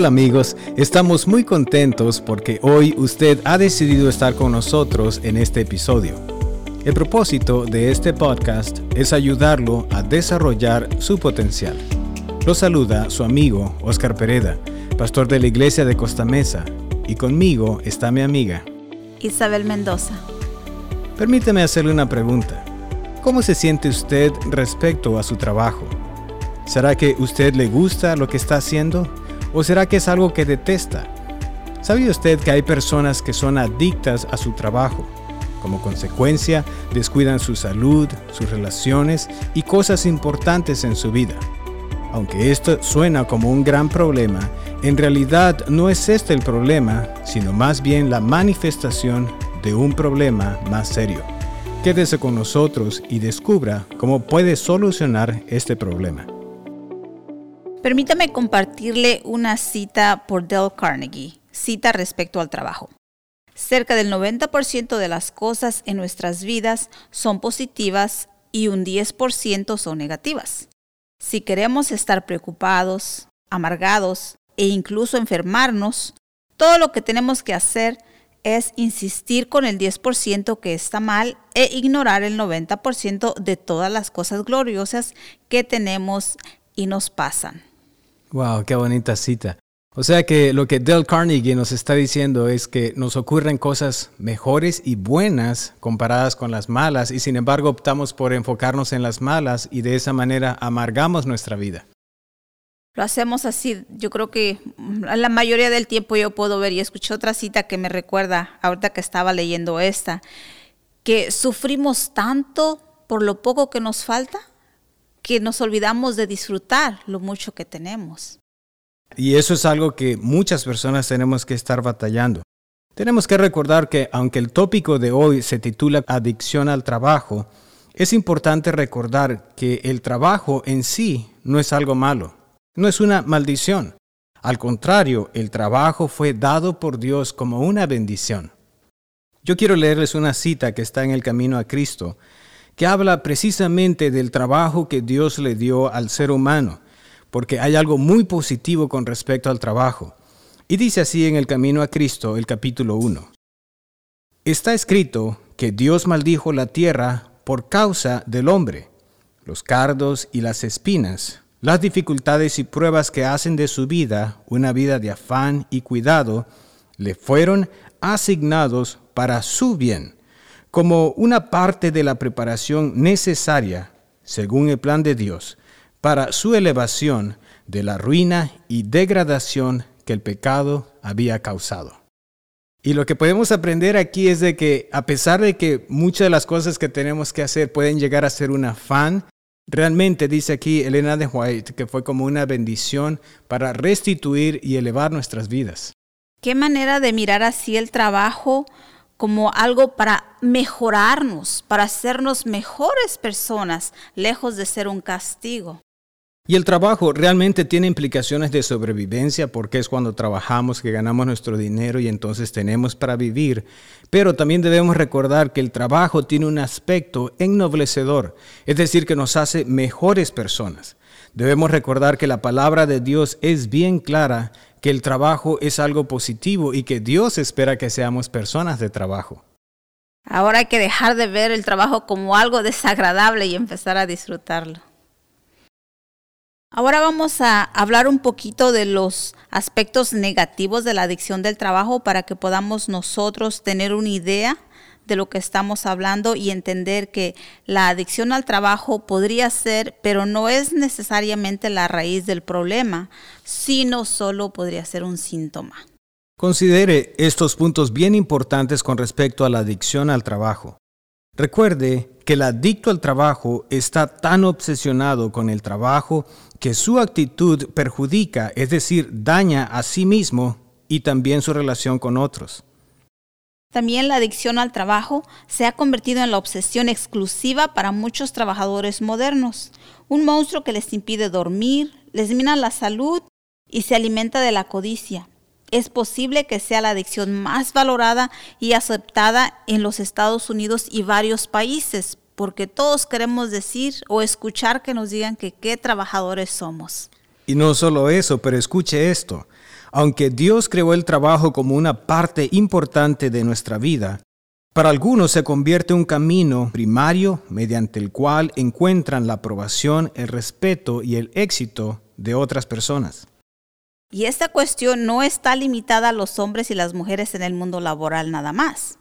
Hola amigos, estamos muy contentos porque hoy usted ha decidido estar con nosotros en este episodio. El propósito de este podcast es ayudarlo a desarrollar su potencial. Lo saluda su amigo Oscar Pereda, pastor de la iglesia de Costa Mesa, y conmigo está mi amiga Isabel Mendoza. Permíteme hacerle una pregunta. ¿Cómo se siente usted respecto a su trabajo? ¿Será que usted le gusta lo que está haciendo? ¿O será que es algo que detesta? ¿Sabía usted que hay personas que son adictas a su trabajo? Como consecuencia, descuidan su salud, sus relaciones y cosas importantes en su vida. Aunque esto suena como un gran problema, en realidad no es este el problema, sino más bien la manifestación de un problema más serio. Quédese con nosotros y descubra cómo puede solucionar este problema. Permítame compartirle una cita por Dale Carnegie, cita respecto al trabajo. Cerca del 90% de las cosas en nuestras vidas son positivas y un 10% son negativas. Si queremos estar preocupados, amargados e incluso enfermarnos, todo lo que tenemos que hacer es insistir con el 10% que está mal e ignorar el 90% de todas las cosas gloriosas que tenemos y nos pasan. Wow, qué bonita cita. O sea que lo que Dale Carnegie nos está diciendo es que nos ocurren cosas mejores y buenas comparadas con las malas y sin embargo optamos por enfocarnos en las malas y de esa manera amargamos nuestra vida. Lo hacemos así, yo creo que la mayoría del tiempo yo puedo ver y escuché otra cita que me recuerda ahorita que estaba leyendo esta, que sufrimos tanto por lo poco que nos falta que nos olvidamos de disfrutar lo mucho que tenemos. Y eso es algo que muchas personas tenemos que estar batallando. Tenemos que recordar que aunque el tópico de hoy se titula Adicción al trabajo, es importante recordar que el trabajo en sí no es algo malo, no es una maldición. Al contrario, el trabajo fue dado por Dios como una bendición. Yo quiero leerles una cita que está en el camino a Cristo, que habla precisamente del trabajo que Dios le dio al ser humano, porque hay algo muy positivo con respecto al trabajo. Y dice así en el Camino a Cristo, el capítulo 1. Está escrito que Dios maldijo la tierra por causa del hombre, los cardos y las espinas, las dificultades y pruebas que hacen de su vida una vida de afán y cuidado, le fueron asignados para su bien como una parte de la preparación necesaria, según el plan de Dios, para su elevación de la ruina y degradación que el pecado había causado. Y lo que podemos aprender aquí es de que a pesar de que muchas de las cosas que tenemos que hacer pueden llegar a ser un afán, realmente dice aquí Elena de White que fue como una bendición para restituir y elevar nuestras vidas. Qué manera de mirar así el trabajo como algo para mejorarnos, para hacernos mejores personas, lejos de ser un castigo. Y el trabajo realmente tiene implicaciones de sobrevivencia porque es cuando trabajamos que ganamos nuestro dinero y entonces tenemos para vivir. Pero también debemos recordar que el trabajo tiene un aspecto ennoblecedor, es decir, que nos hace mejores personas. Debemos recordar que la palabra de Dios es bien clara que el trabajo es algo positivo y que Dios espera que seamos personas de trabajo. Ahora hay que dejar de ver el trabajo como algo desagradable y empezar a disfrutarlo. Ahora vamos a hablar un poquito de los aspectos negativos de la adicción del trabajo para que podamos nosotros tener una idea de lo que estamos hablando y entender que la adicción al trabajo podría ser, pero no es necesariamente la raíz del problema, sino solo podría ser un síntoma. Considere estos puntos bien importantes con respecto a la adicción al trabajo. Recuerde que el adicto al trabajo está tan obsesionado con el trabajo que su actitud perjudica, es decir, daña a sí mismo y también su relación con otros. También la adicción al trabajo se ha convertido en la obsesión exclusiva para muchos trabajadores modernos, un monstruo que les impide dormir, les mina la salud y se alimenta de la codicia. Es posible que sea la adicción más valorada y aceptada en los Estados Unidos y varios países, porque todos queremos decir o escuchar que nos digan que qué trabajadores somos. Y no solo eso, pero escuche esto. Aunque Dios creó el trabajo como una parte importante de nuestra vida, para algunos se convierte un camino primario mediante el cual encuentran la aprobación, el respeto y el éxito de otras personas. Y esta cuestión no está limitada a los hombres y las mujeres en el mundo laboral nada más.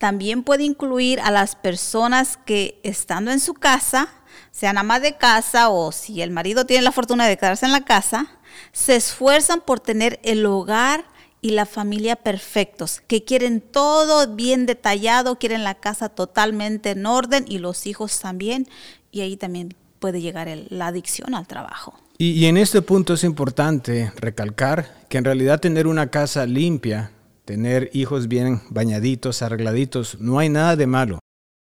También puede incluir a las personas que estando en su casa, sean ama de casa o si el marido tiene la fortuna de quedarse en la casa, se esfuerzan por tener el hogar y la familia perfectos, que quieren todo bien detallado, quieren la casa totalmente en orden y los hijos también, y ahí también puede llegar la adicción al trabajo. Y, en este punto es importante recalcar que en realidad tener una casa limpia, tener hijos bien bañaditos, arregladitos, no hay nada de malo.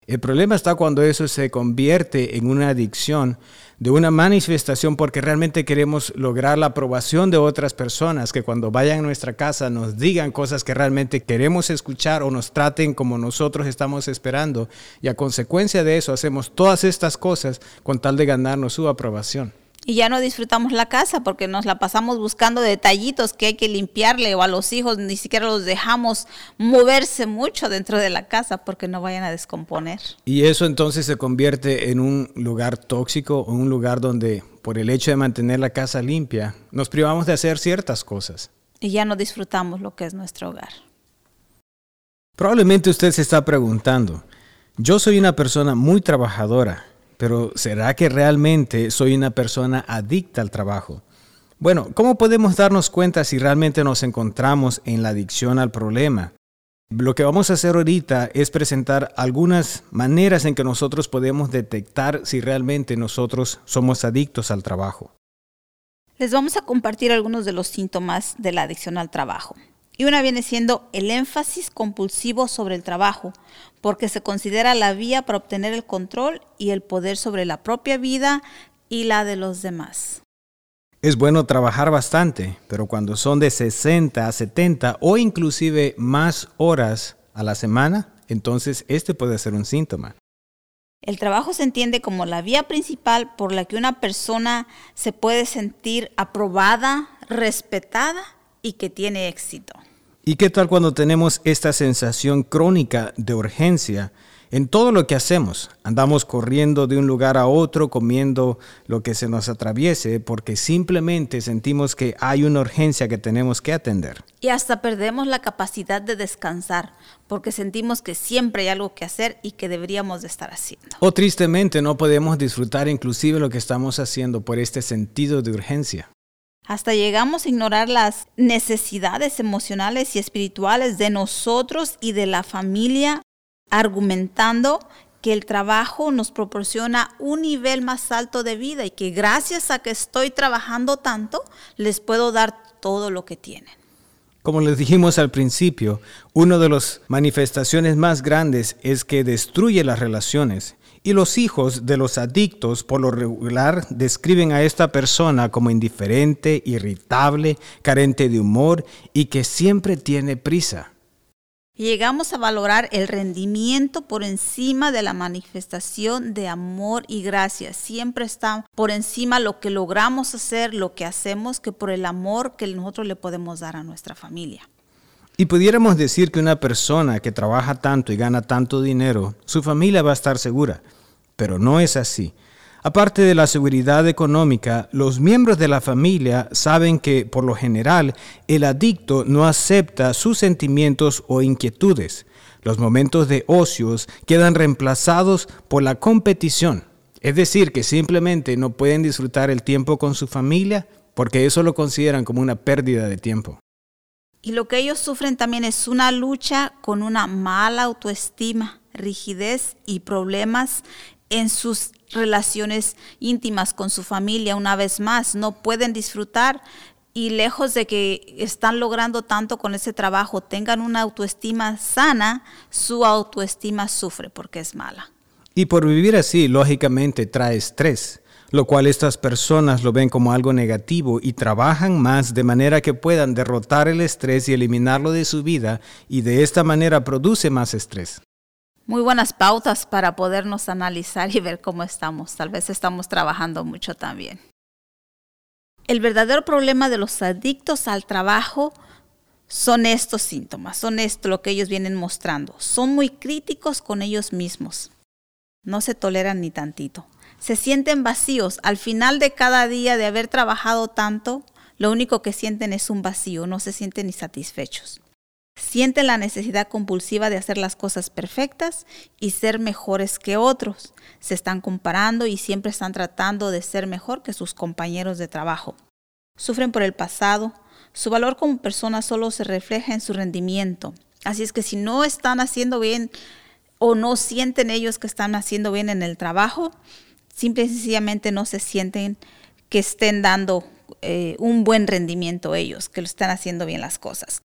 El problema está cuando eso se convierte en una adicción de una manifestación porque realmente queremos lograr la aprobación de otras personas, que cuando vayan a nuestra casa nos digan cosas que realmente queremos escuchar o nos traten como nosotros estamos esperando. Y a consecuencia de eso hacemos todas estas cosas con tal de ganarnos su aprobación y ya no disfrutamos la casa porque nos la pasamos buscando detallitos que hay que limpiarle o a los hijos ni siquiera los dejamos moverse mucho dentro de la casa porque no vayan a descomponer. Y eso entonces se convierte en un lugar tóxico o un lugar donde por el hecho de mantener la casa limpia nos privamos de hacer ciertas cosas. Y ya no disfrutamos lo que es nuestro hogar. Probablemente usted se está preguntando, yo soy una persona muy trabajadora pero ¿será que realmente soy una persona adicta al trabajo? Bueno, ¿cómo podemos darnos cuenta si realmente nos encontramos en la adicción al problema? Lo que vamos a hacer ahorita es presentar algunas maneras en que nosotros podemos detectar si realmente nosotros somos adictos al trabajo. Les vamos a compartir algunos de los síntomas de la adicción al trabajo. Y una viene siendo el énfasis compulsivo sobre el trabajo, porque se considera la vía para obtener el control y el poder sobre la propia vida y la de los demás. Es bueno trabajar bastante, pero cuando son de 60 a 70 o inclusive más horas a la semana, entonces este puede ser un síntoma. El trabajo se entiende como la vía principal por la que una persona se puede sentir aprobada, respetada y que tiene éxito. ¿Y qué tal cuando tenemos esta sensación crónica de urgencia en todo lo que hacemos? Andamos corriendo de un lugar a otro, comiendo lo que se nos atraviese, porque simplemente sentimos que hay una urgencia que tenemos que atender. Y hasta perdemos la capacidad de descansar, porque sentimos que siempre hay algo que hacer y que deberíamos de estar haciendo. O tristemente no podemos disfrutar inclusive lo que estamos haciendo por este sentido de urgencia. Hasta llegamos a ignorar las necesidades emocionales y espirituales de nosotros y de la familia, argumentando que el trabajo nos proporciona un nivel más alto de vida y que gracias a que estoy trabajando tanto, les puedo dar todo lo que tienen. Como les dijimos al principio, una de las manifestaciones más grandes es que destruye las relaciones y los hijos de los adictos por lo regular describen a esta persona como indiferente, irritable, carente de humor y que siempre tiene prisa. Llegamos a valorar el rendimiento por encima de la manifestación de amor y gracia. Siempre está por encima lo que logramos hacer, lo que hacemos, que por el amor que nosotros le podemos dar a nuestra familia. Y pudiéramos decir que una persona que trabaja tanto y gana tanto dinero, su familia va a estar segura, pero no es así. Aparte de la seguridad económica, los miembros de la familia saben que, por lo general, el adicto no acepta sus sentimientos o inquietudes. Los momentos de ocios quedan reemplazados por la competición. Es decir, que simplemente no pueden disfrutar el tiempo con su familia porque eso lo consideran como una pérdida de tiempo. Y lo que ellos sufren también es una lucha con una mala autoestima, rigidez y problemas en sus relaciones íntimas con su familia. Una vez más, no pueden disfrutar y lejos de que están logrando tanto con ese trabajo, tengan una autoestima sana, su autoestima sufre porque es mala. Y por vivir así, lógicamente, trae estrés lo cual estas personas lo ven como algo negativo y trabajan más de manera que puedan derrotar el estrés y eliminarlo de su vida y de esta manera produce más estrés. Muy buenas pautas para podernos analizar y ver cómo estamos. Tal vez estamos trabajando mucho también. El verdadero problema de los adictos al trabajo son estos síntomas, son esto lo que ellos vienen mostrando. Son muy críticos con ellos mismos. No se toleran ni tantito. Se sienten vacíos. Al final de cada día de haber trabajado tanto, lo único que sienten es un vacío, no se sienten ni satisfechos. Sienten la necesidad compulsiva de hacer las cosas perfectas y ser mejores que otros. Se están comparando y siempre están tratando de ser mejor que sus compañeros de trabajo. Sufren por el pasado, su valor como persona solo se refleja en su rendimiento. Así es que si no están haciendo bien o no sienten ellos que están haciendo bien en el trabajo, simple y sencillamente no se sienten que estén dando eh, un buen rendimiento ellos, que lo están haciendo bien las cosas.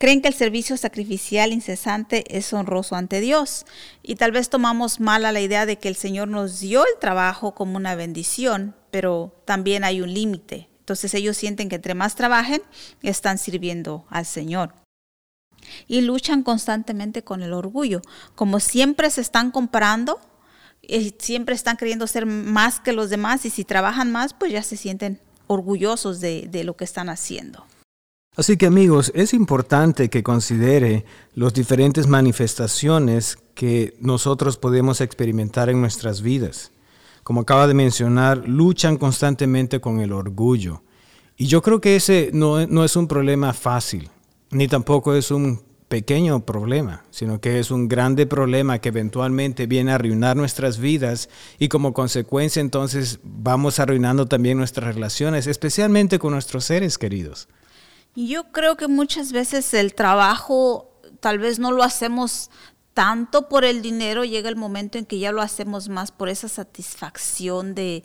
Creen que el servicio sacrificial incesante es honroso ante Dios y tal vez tomamos mala la idea de que el Señor nos dio el trabajo como una bendición, pero también hay un límite. Entonces ellos sienten que entre más trabajen, están sirviendo al Señor. Y luchan constantemente con el orgullo. Como siempre se están comparando, y siempre están queriendo ser más que los demás y si trabajan más, pues ya se sienten orgullosos de lo que están haciendo. Así que amigos, es importante que considere las diferentes manifestaciones que nosotros podemos experimentar en nuestras vidas como acaba de mencionar, luchan constantemente con el orgullo. Y yo creo que ese no, no es un problema fácil, ni tampoco es un pequeño problema, sino que es un grande problema que eventualmente viene a arruinar nuestras vidas y como consecuencia entonces vamos arruinando también nuestras relaciones, especialmente con nuestros seres queridos. Yo creo que muchas veces el trabajo tal vez no lo hacemos tanto por el dinero, llega el momento en que ya lo hacemos más por esa satisfacción de,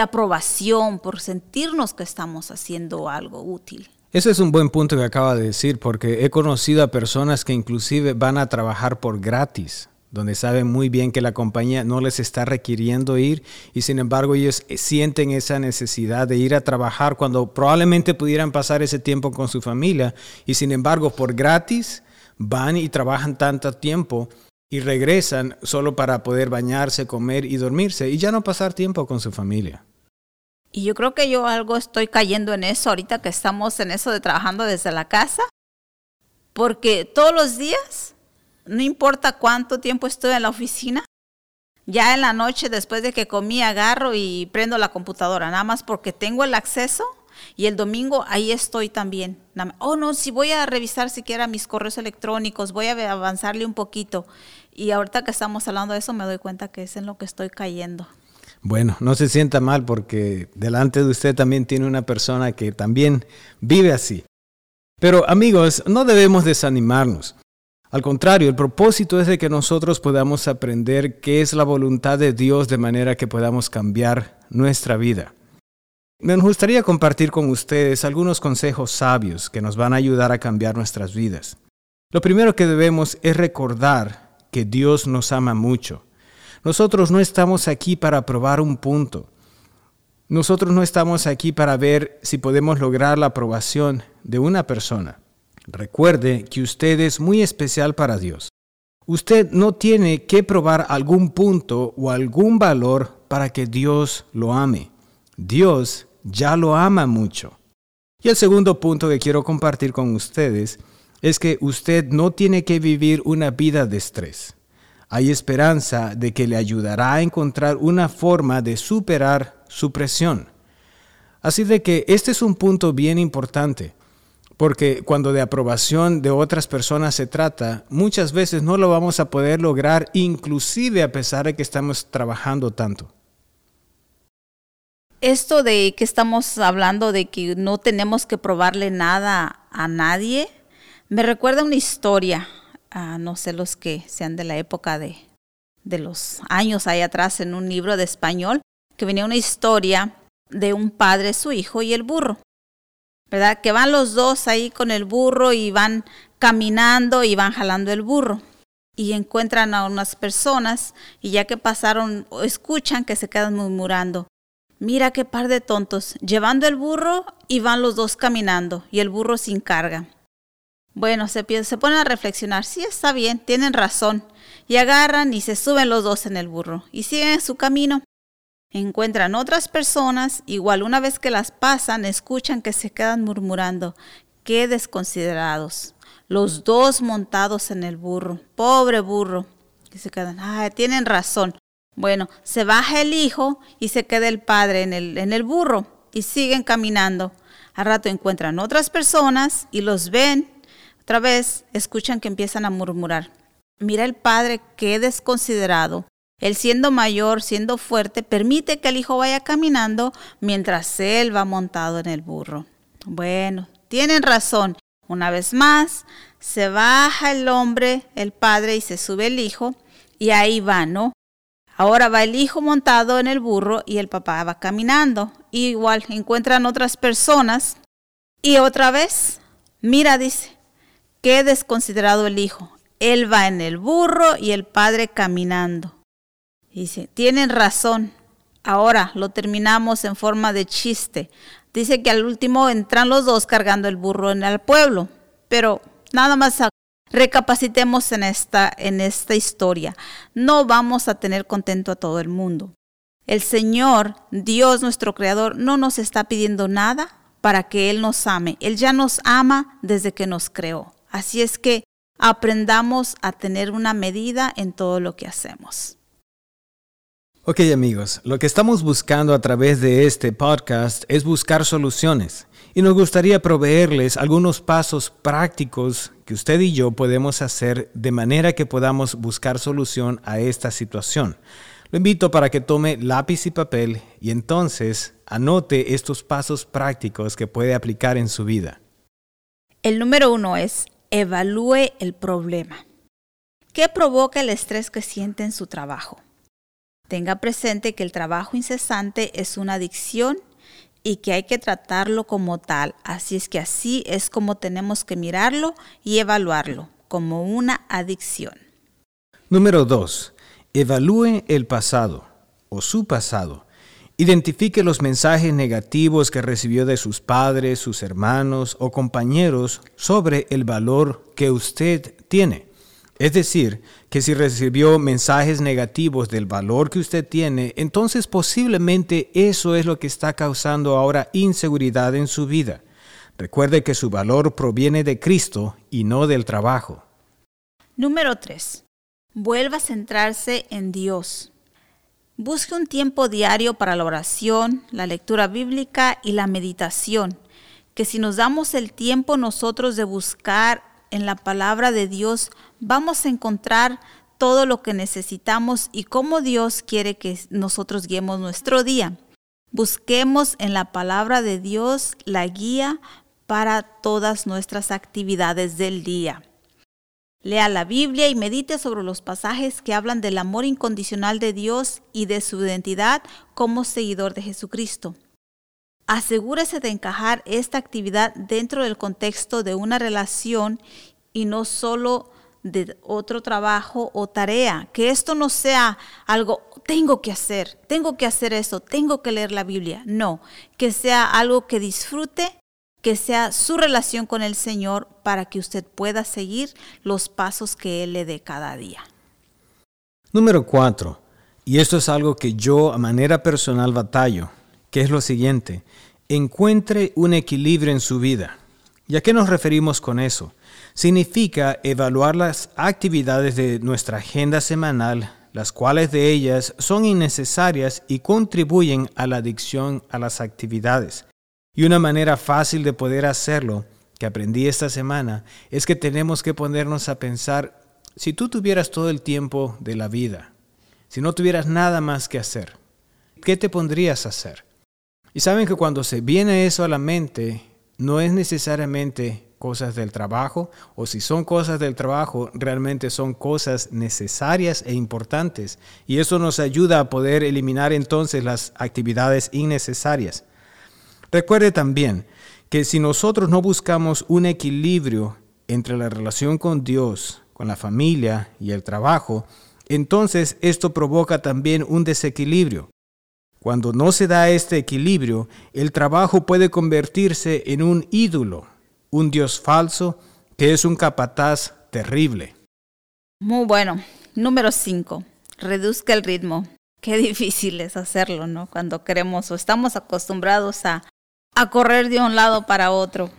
aprobación, por sentirnos que estamos haciendo algo útil. Ese es un buen punto que acaba de decir, porque he conocido a personas que inclusive van a trabajar por gratis, donde saben muy bien que la compañía no les está requiriendo ir y sin embargo ellos sienten esa necesidad de ir a trabajar cuando probablemente pudieran pasar ese tiempo con su familia y sin embargo por gratis van y trabajan tanto tiempo y regresan solo para poder bañarse, comer y dormirse y ya no pasar tiempo con su familia. Y yo creo que yo algo estoy cayendo en eso ahorita que estamos en eso de trabajando desde la casa, porque todos los días, no importa cuánto tiempo estoy en la oficina, ya en la noche después de que comí agarro y prendo la computadora, nada más porque tengo el acceso y el domingo ahí estoy también. Oh, no, si voy a revisar siquiera mis correos electrónicos, voy a avanzarle un poquito. Y ahorita que estamos hablando de eso, me doy cuenta que es en lo que estoy cayendo. Bueno, no se sienta mal porque delante de usted también tiene una persona que también vive así. Pero amigos, no debemos desanimarnos. Al contrario, el propósito es de que nosotros podamos aprender qué es la voluntad de Dios de manera que podamos cambiar nuestra vida. Me gustaría compartir con ustedes algunos consejos sabios que nos van a ayudar a cambiar nuestras vidas. Lo primero que debemos es recordar que Dios nos ama mucho. Nosotros no estamos aquí para probar un punto. Nosotros no estamos aquí para ver si podemos lograr la aprobación de una persona. Recuerde que usted es muy especial para Dios. Usted no tiene que probar algún punto o algún valor para que Dios lo ame. Dios ya lo ama mucho. Y el segundo punto que quiero compartir con ustedes es que usted no tiene que vivir una vida de estrés. Hay esperanza de que le ayudará a encontrar una forma de superar su presión. Así de que este es un punto bien importante, porque cuando de aprobación de otras personas se trata, muchas veces no lo vamos a poder lograr inclusive a pesar de que estamos trabajando tanto esto de que estamos hablando de que no tenemos que probarle nada a nadie, me recuerda una historia, no sé los que sean de la época de, de los años ahí atrás en un libro de español, que venía una historia de un padre, su hijo y el burro. ¿Verdad? Que van los dos ahí con el burro y van caminando y van jalando el burro. Y encuentran a unas personas y ya que pasaron, escuchan que se quedan murmurando. Mira qué par de tontos, llevando el burro y van los dos caminando y el burro sin carga. Bueno, se, se ponen a reflexionar, sí está bien, tienen razón, y agarran y se suben los dos en el burro y siguen su camino. Encuentran otras personas, igual una vez que las pasan, escuchan que se quedan murmurando, qué desconsiderados. Los dos montados en el burro, pobre burro. Y se quedan, ah, tienen razón. Bueno, se baja el hijo y se queda el padre en el, en el burro y siguen caminando. Al rato encuentran otras personas y los ven. Otra vez escuchan que empiezan a murmurar. Mira el padre, qué desconsiderado. Él siendo mayor, siendo fuerte, permite que el hijo vaya caminando mientras él va montado en el burro. Bueno, tienen razón. Una vez más, se baja el hombre, el padre, y se sube el hijo, y ahí va, ¿no? Ahora va el hijo montado en el burro y el papá va caminando. igual encuentran otras personas y otra vez, mira, dice, qué desconsiderado el hijo. Él va en el burro y el padre caminando. Dice, tienen razón. Ahora lo terminamos en forma de chiste. Dice que al último entran los dos cargando el burro en el pueblo. Pero nada más recapacitemos en esta, en esta historia. No vamos a tener contento a todo el mundo. El Señor, Dios nuestro Creador, no nos está pidiendo nada para que Él nos ame. Él ya nos ama desde que nos creó. Así es que aprendamos a tener una medida en todo lo que hacemos. Ok amigos, lo que estamos buscando a través de este podcast es buscar soluciones y nos gustaría proveerles algunos pasos prácticos que usted y yo podemos hacer de manera que podamos buscar solución a esta situación. Lo invito para que tome lápiz y papel y entonces anote estos pasos prácticos que puede aplicar en su vida. El número uno es evalúe el problema. ¿Qué provoca el estrés que siente en su trabajo? Tenga presente que el trabajo incesante es una adicción y que hay que tratarlo como tal. Así es que así es como tenemos que mirarlo y evaluarlo, como una adicción. Número 2. Evalúe el pasado o su pasado. Identifique los mensajes negativos que recibió de sus padres, sus hermanos o compañeros sobre el valor que usted tiene. Es decir, que si recibió mensajes negativos del valor que usted tiene, entonces posiblemente eso es lo que está causando ahora inseguridad en su vida. Recuerde que su valor proviene de Cristo y no del trabajo. Número 3. Vuelva a centrarse en Dios. Busque un tiempo diario para la oración, la lectura bíblica y la meditación, que si nos damos el tiempo nosotros de buscar en la palabra de Dios vamos a encontrar todo lo que necesitamos y cómo Dios quiere que nosotros guiemos nuestro día. Busquemos en la palabra de Dios la guía para todas nuestras actividades del día. Lea la Biblia y medite sobre los pasajes que hablan del amor incondicional de Dios y de su identidad como seguidor de Jesucristo. Asegúrese de encajar esta actividad dentro del contexto de una relación y no solo de otro trabajo o tarea. Que esto no sea algo, tengo que hacer, tengo que hacer eso, tengo que leer la Biblia. No, que sea algo que disfrute, que sea su relación con el Señor para que usted pueda seguir los pasos que Él le dé cada día. Número cuatro, y esto es algo que yo a manera personal batallo que es lo siguiente, encuentre un equilibrio en su vida. ¿Y a qué nos referimos con eso? Significa evaluar las actividades de nuestra agenda semanal, las cuales de ellas son innecesarias y contribuyen a la adicción a las actividades. Y una manera fácil de poder hacerlo, que aprendí esta semana, es que tenemos que ponernos a pensar, si tú tuvieras todo el tiempo de la vida, si no tuvieras nada más que hacer, ¿qué te pondrías a hacer? Y saben que cuando se viene eso a la mente, no es necesariamente cosas del trabajo, o si son cosas del trabajo, realmente son cosas necesarias e importantes. Y eso nos ayuda a poder eliminar entonces las actividades innecesarias. Recuerde también que si nosotros no buscamos un equilibrio entre la relación con Dios, con la familia y el trabajo, entonces esto provoca también un desequilibrio. Cuando no se da este equilibrio, el trabajo puede convertirse en un ídolo, un Dios falso que es un capataz terrible. Muy bueno. Número 5. Reduzca el ritmo. Qué difícil es hacerlo, ¿no? Cuando queremos o estamos acostumbrados a, a correr de un lado para otro.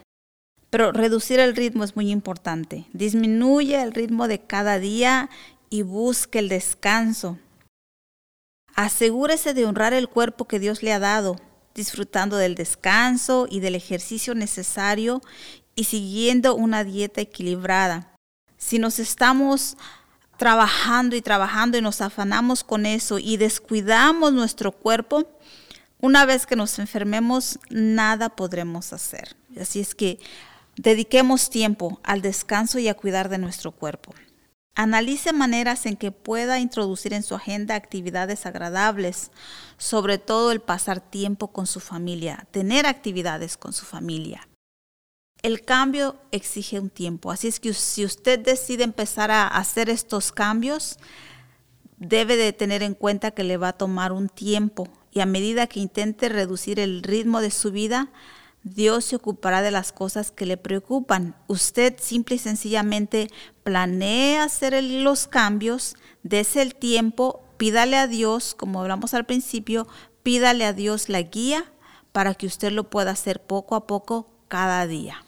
Pero reducir el ritmo es muy importante. Disminuye el ritmo de cada día y busque el descanso. Asegúrese de honrar el cuerpo que Dios le ha dado, disfrutando del descanso y del ejercicio necesario y siguiendo una dieta equilibrada. Si nos estamos trabajando y trabajando y nos afanamos con eso y descuidamos nuestro cuerpo, una vez que nos enfermemos, nada podremos hacer. Así es que dediquemos tiempo al descanso y a cuidar de nuestro cuerpo. Analice maneras en que pueda introducir en su agenda actividades agradables, sobre todo el pasar tiempo con su familia, tener actividades con su familia. El cambio exige un tiempo, así es que si usted decide empezar a hacer estos cambios, debe de tener en cuenta que le va a tomar un tiempo y a medida que intente reducir el ritmo de su vida, Dios se ocupará de las cosas que le preocupan. Usted simple y sencillamente planea hacer los cambios, dese el tiempo, pídale a Dios, como hablamos al principio, pídale a Dios la guía para que usted lo pueda hacer poco a poco cada día.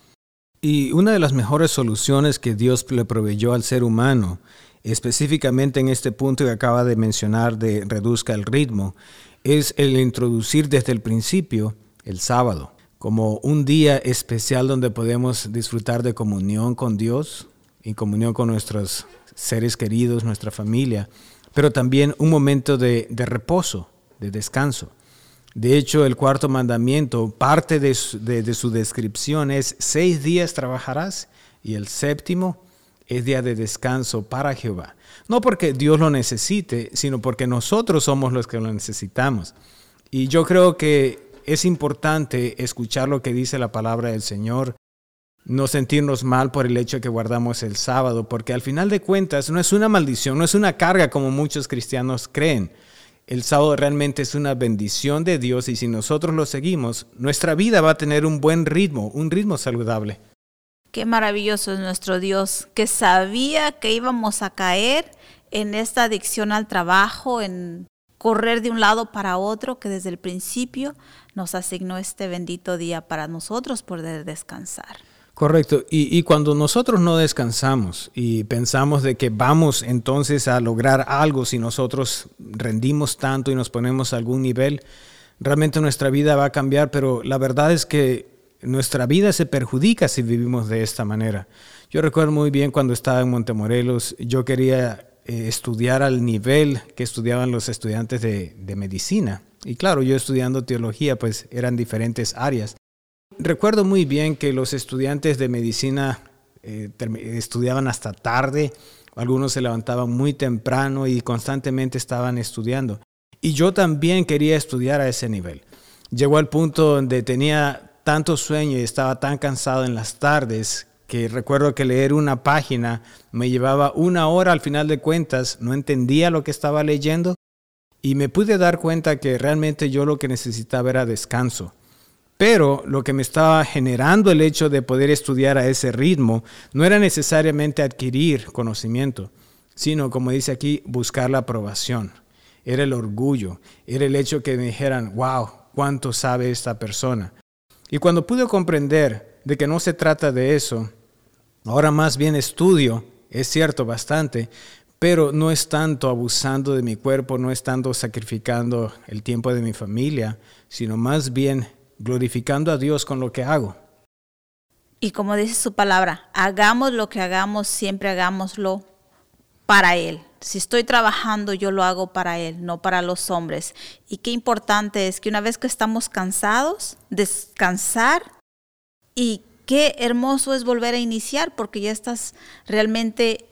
Y una de las mejores soluciones que Dios le proveyó al ser humano, específicamente en este punto que acaba de mencionar de reduzca el ritmo, es el introducir desde el principio el sábado como un día especial donde podemos disfrutar de comunión con Dios y comunión con nuestros seres queridos, nuestra familia, pero también un momento de, reposo, de descanso. De hecho, el cuarto mandamiento, parte de su, descripción es, seis días trabajarás y el séptimo es día de descanso para Jehová. No porque Dios lo necesite, sino porque nosotros somos los que lo necesitamos. Y yo creo que es importante escuchar lo que dice la palabra del Señor, no sentirnos mal por el hecho de que guardamos el sábado, porque al final de cuentas no es una maldición, no es una carga como muchos cristianos creen. El sábado realmente es una bendición de Dios y si nosotros lo seguimos, nuestra vida va a tener un buen ritmo, un ritmo saludable. Qué maravilloso es nuestro Dios, que sabía que íbamos a caer en esta adicción al trabajo, en correr de un lado para otro, que desde el principio nos asignó este bendito día para nosotros poder descansar. Correcto. Y, cuando nosotros no descansamos y pensamos de que vamos entonces a lograr algo si nosotros rendimos tanto y nos ponemos a algún nivel, realmente nuestra vida va a cambiar, pero la verdad es que nuestra vida se perjudica si vivimos de esta manera. Yo recuerdo muy bien cuando estaba en Montemorelos, yo quería eh, estudiar al nivel que estudiaban los estudiantes de, medicina. Y claro, yo estudiando teología, pues eran diferentes áreas. Recuerdo muy bien que los estudiantes de medicina eh, estudiaban hasta tarde, algunos se levantaban muy temprano y constantemente estaban estudiando. Y yo también quería estudiar a ese nivel. Llegó al punto donde tenía tanto sueño y estaba tan cansado en las tardes que recuerdo que leer una página me llevaba una hora al final de cuentas, no entendía lo que estaba leyendo y me pude dar cuenta que realmente yo lo que necesitaba era descanso. Pero lo que me estaba generando el hecho de poder estudiar a ese ritmo no era necesariamente adquirir conocimiento, sino, como dice aquí, buscar la aprobación. Era el orgullo, era el hecho que me dijeran, wow, cuánto sabe esta persona. Y cuando pude comprender de que no se trata de eso, Ahora más bien estudio, es cierto, bastante, pero no es tanto abusando de mi cuerpo, no es tanto sacrificando el tiempo de mi familia, sino más bien glorificando a Dios con lo que hago. Y como dice su palabra, hagamos lo que hagamos, siempre hagámoslo para Él. Si estoy trabajando, yo lo hago para Él, no para los hombres. Y qué importante es que una vez que estamos cansados, descansar y qué hermoso es volver a iniciar porque ya estás realmente,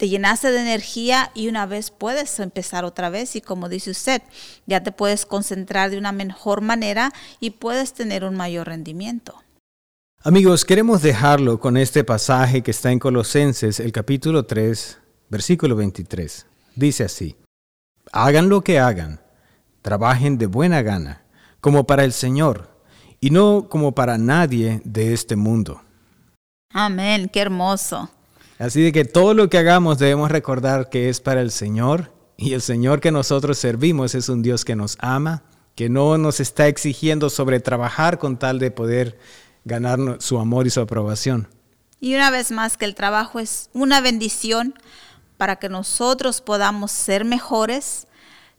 te llenaste de energía y una vez puedes empezar otra vez y como dice usted, ya te puedes concentrar de una mejor manera y puedes tener un mayor rendimiento. Amigos, queremos dejarlo con este pasaje que está en Colosenses, el capítulo 3, versículo 23. Dice así, hagan lo que hagan, trabajen de buena gana, como para el Señor y no como para nadie de este mundo. Amén, qué hermoso. Así de que todo lo que hagamos debemos recordar que es para el Señor Y el Señor que nosotros servimos es un Dios que nos ama, que no nos está exigiendo sobre trabajar con tal de poder ganar su amor y su aprobación. Y una vez más que el trabajo es una bendición para que nosotros podamos ser mejores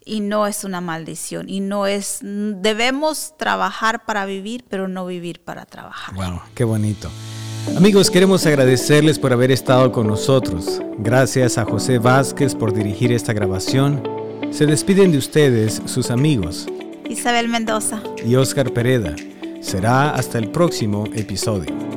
y no es una maldición y no es debemos trabajar para vivir, pero no vivir para trabajar. Wow, qué bonito. Amigos, queremos agradecerles por haber estado con nosotros. Gracias a José Vázquez por dirigir esta grabación. Se despiden de ustedes sus amigos Isabel Mendoza y Oscar Pereda. Será hasta el próximo episodio.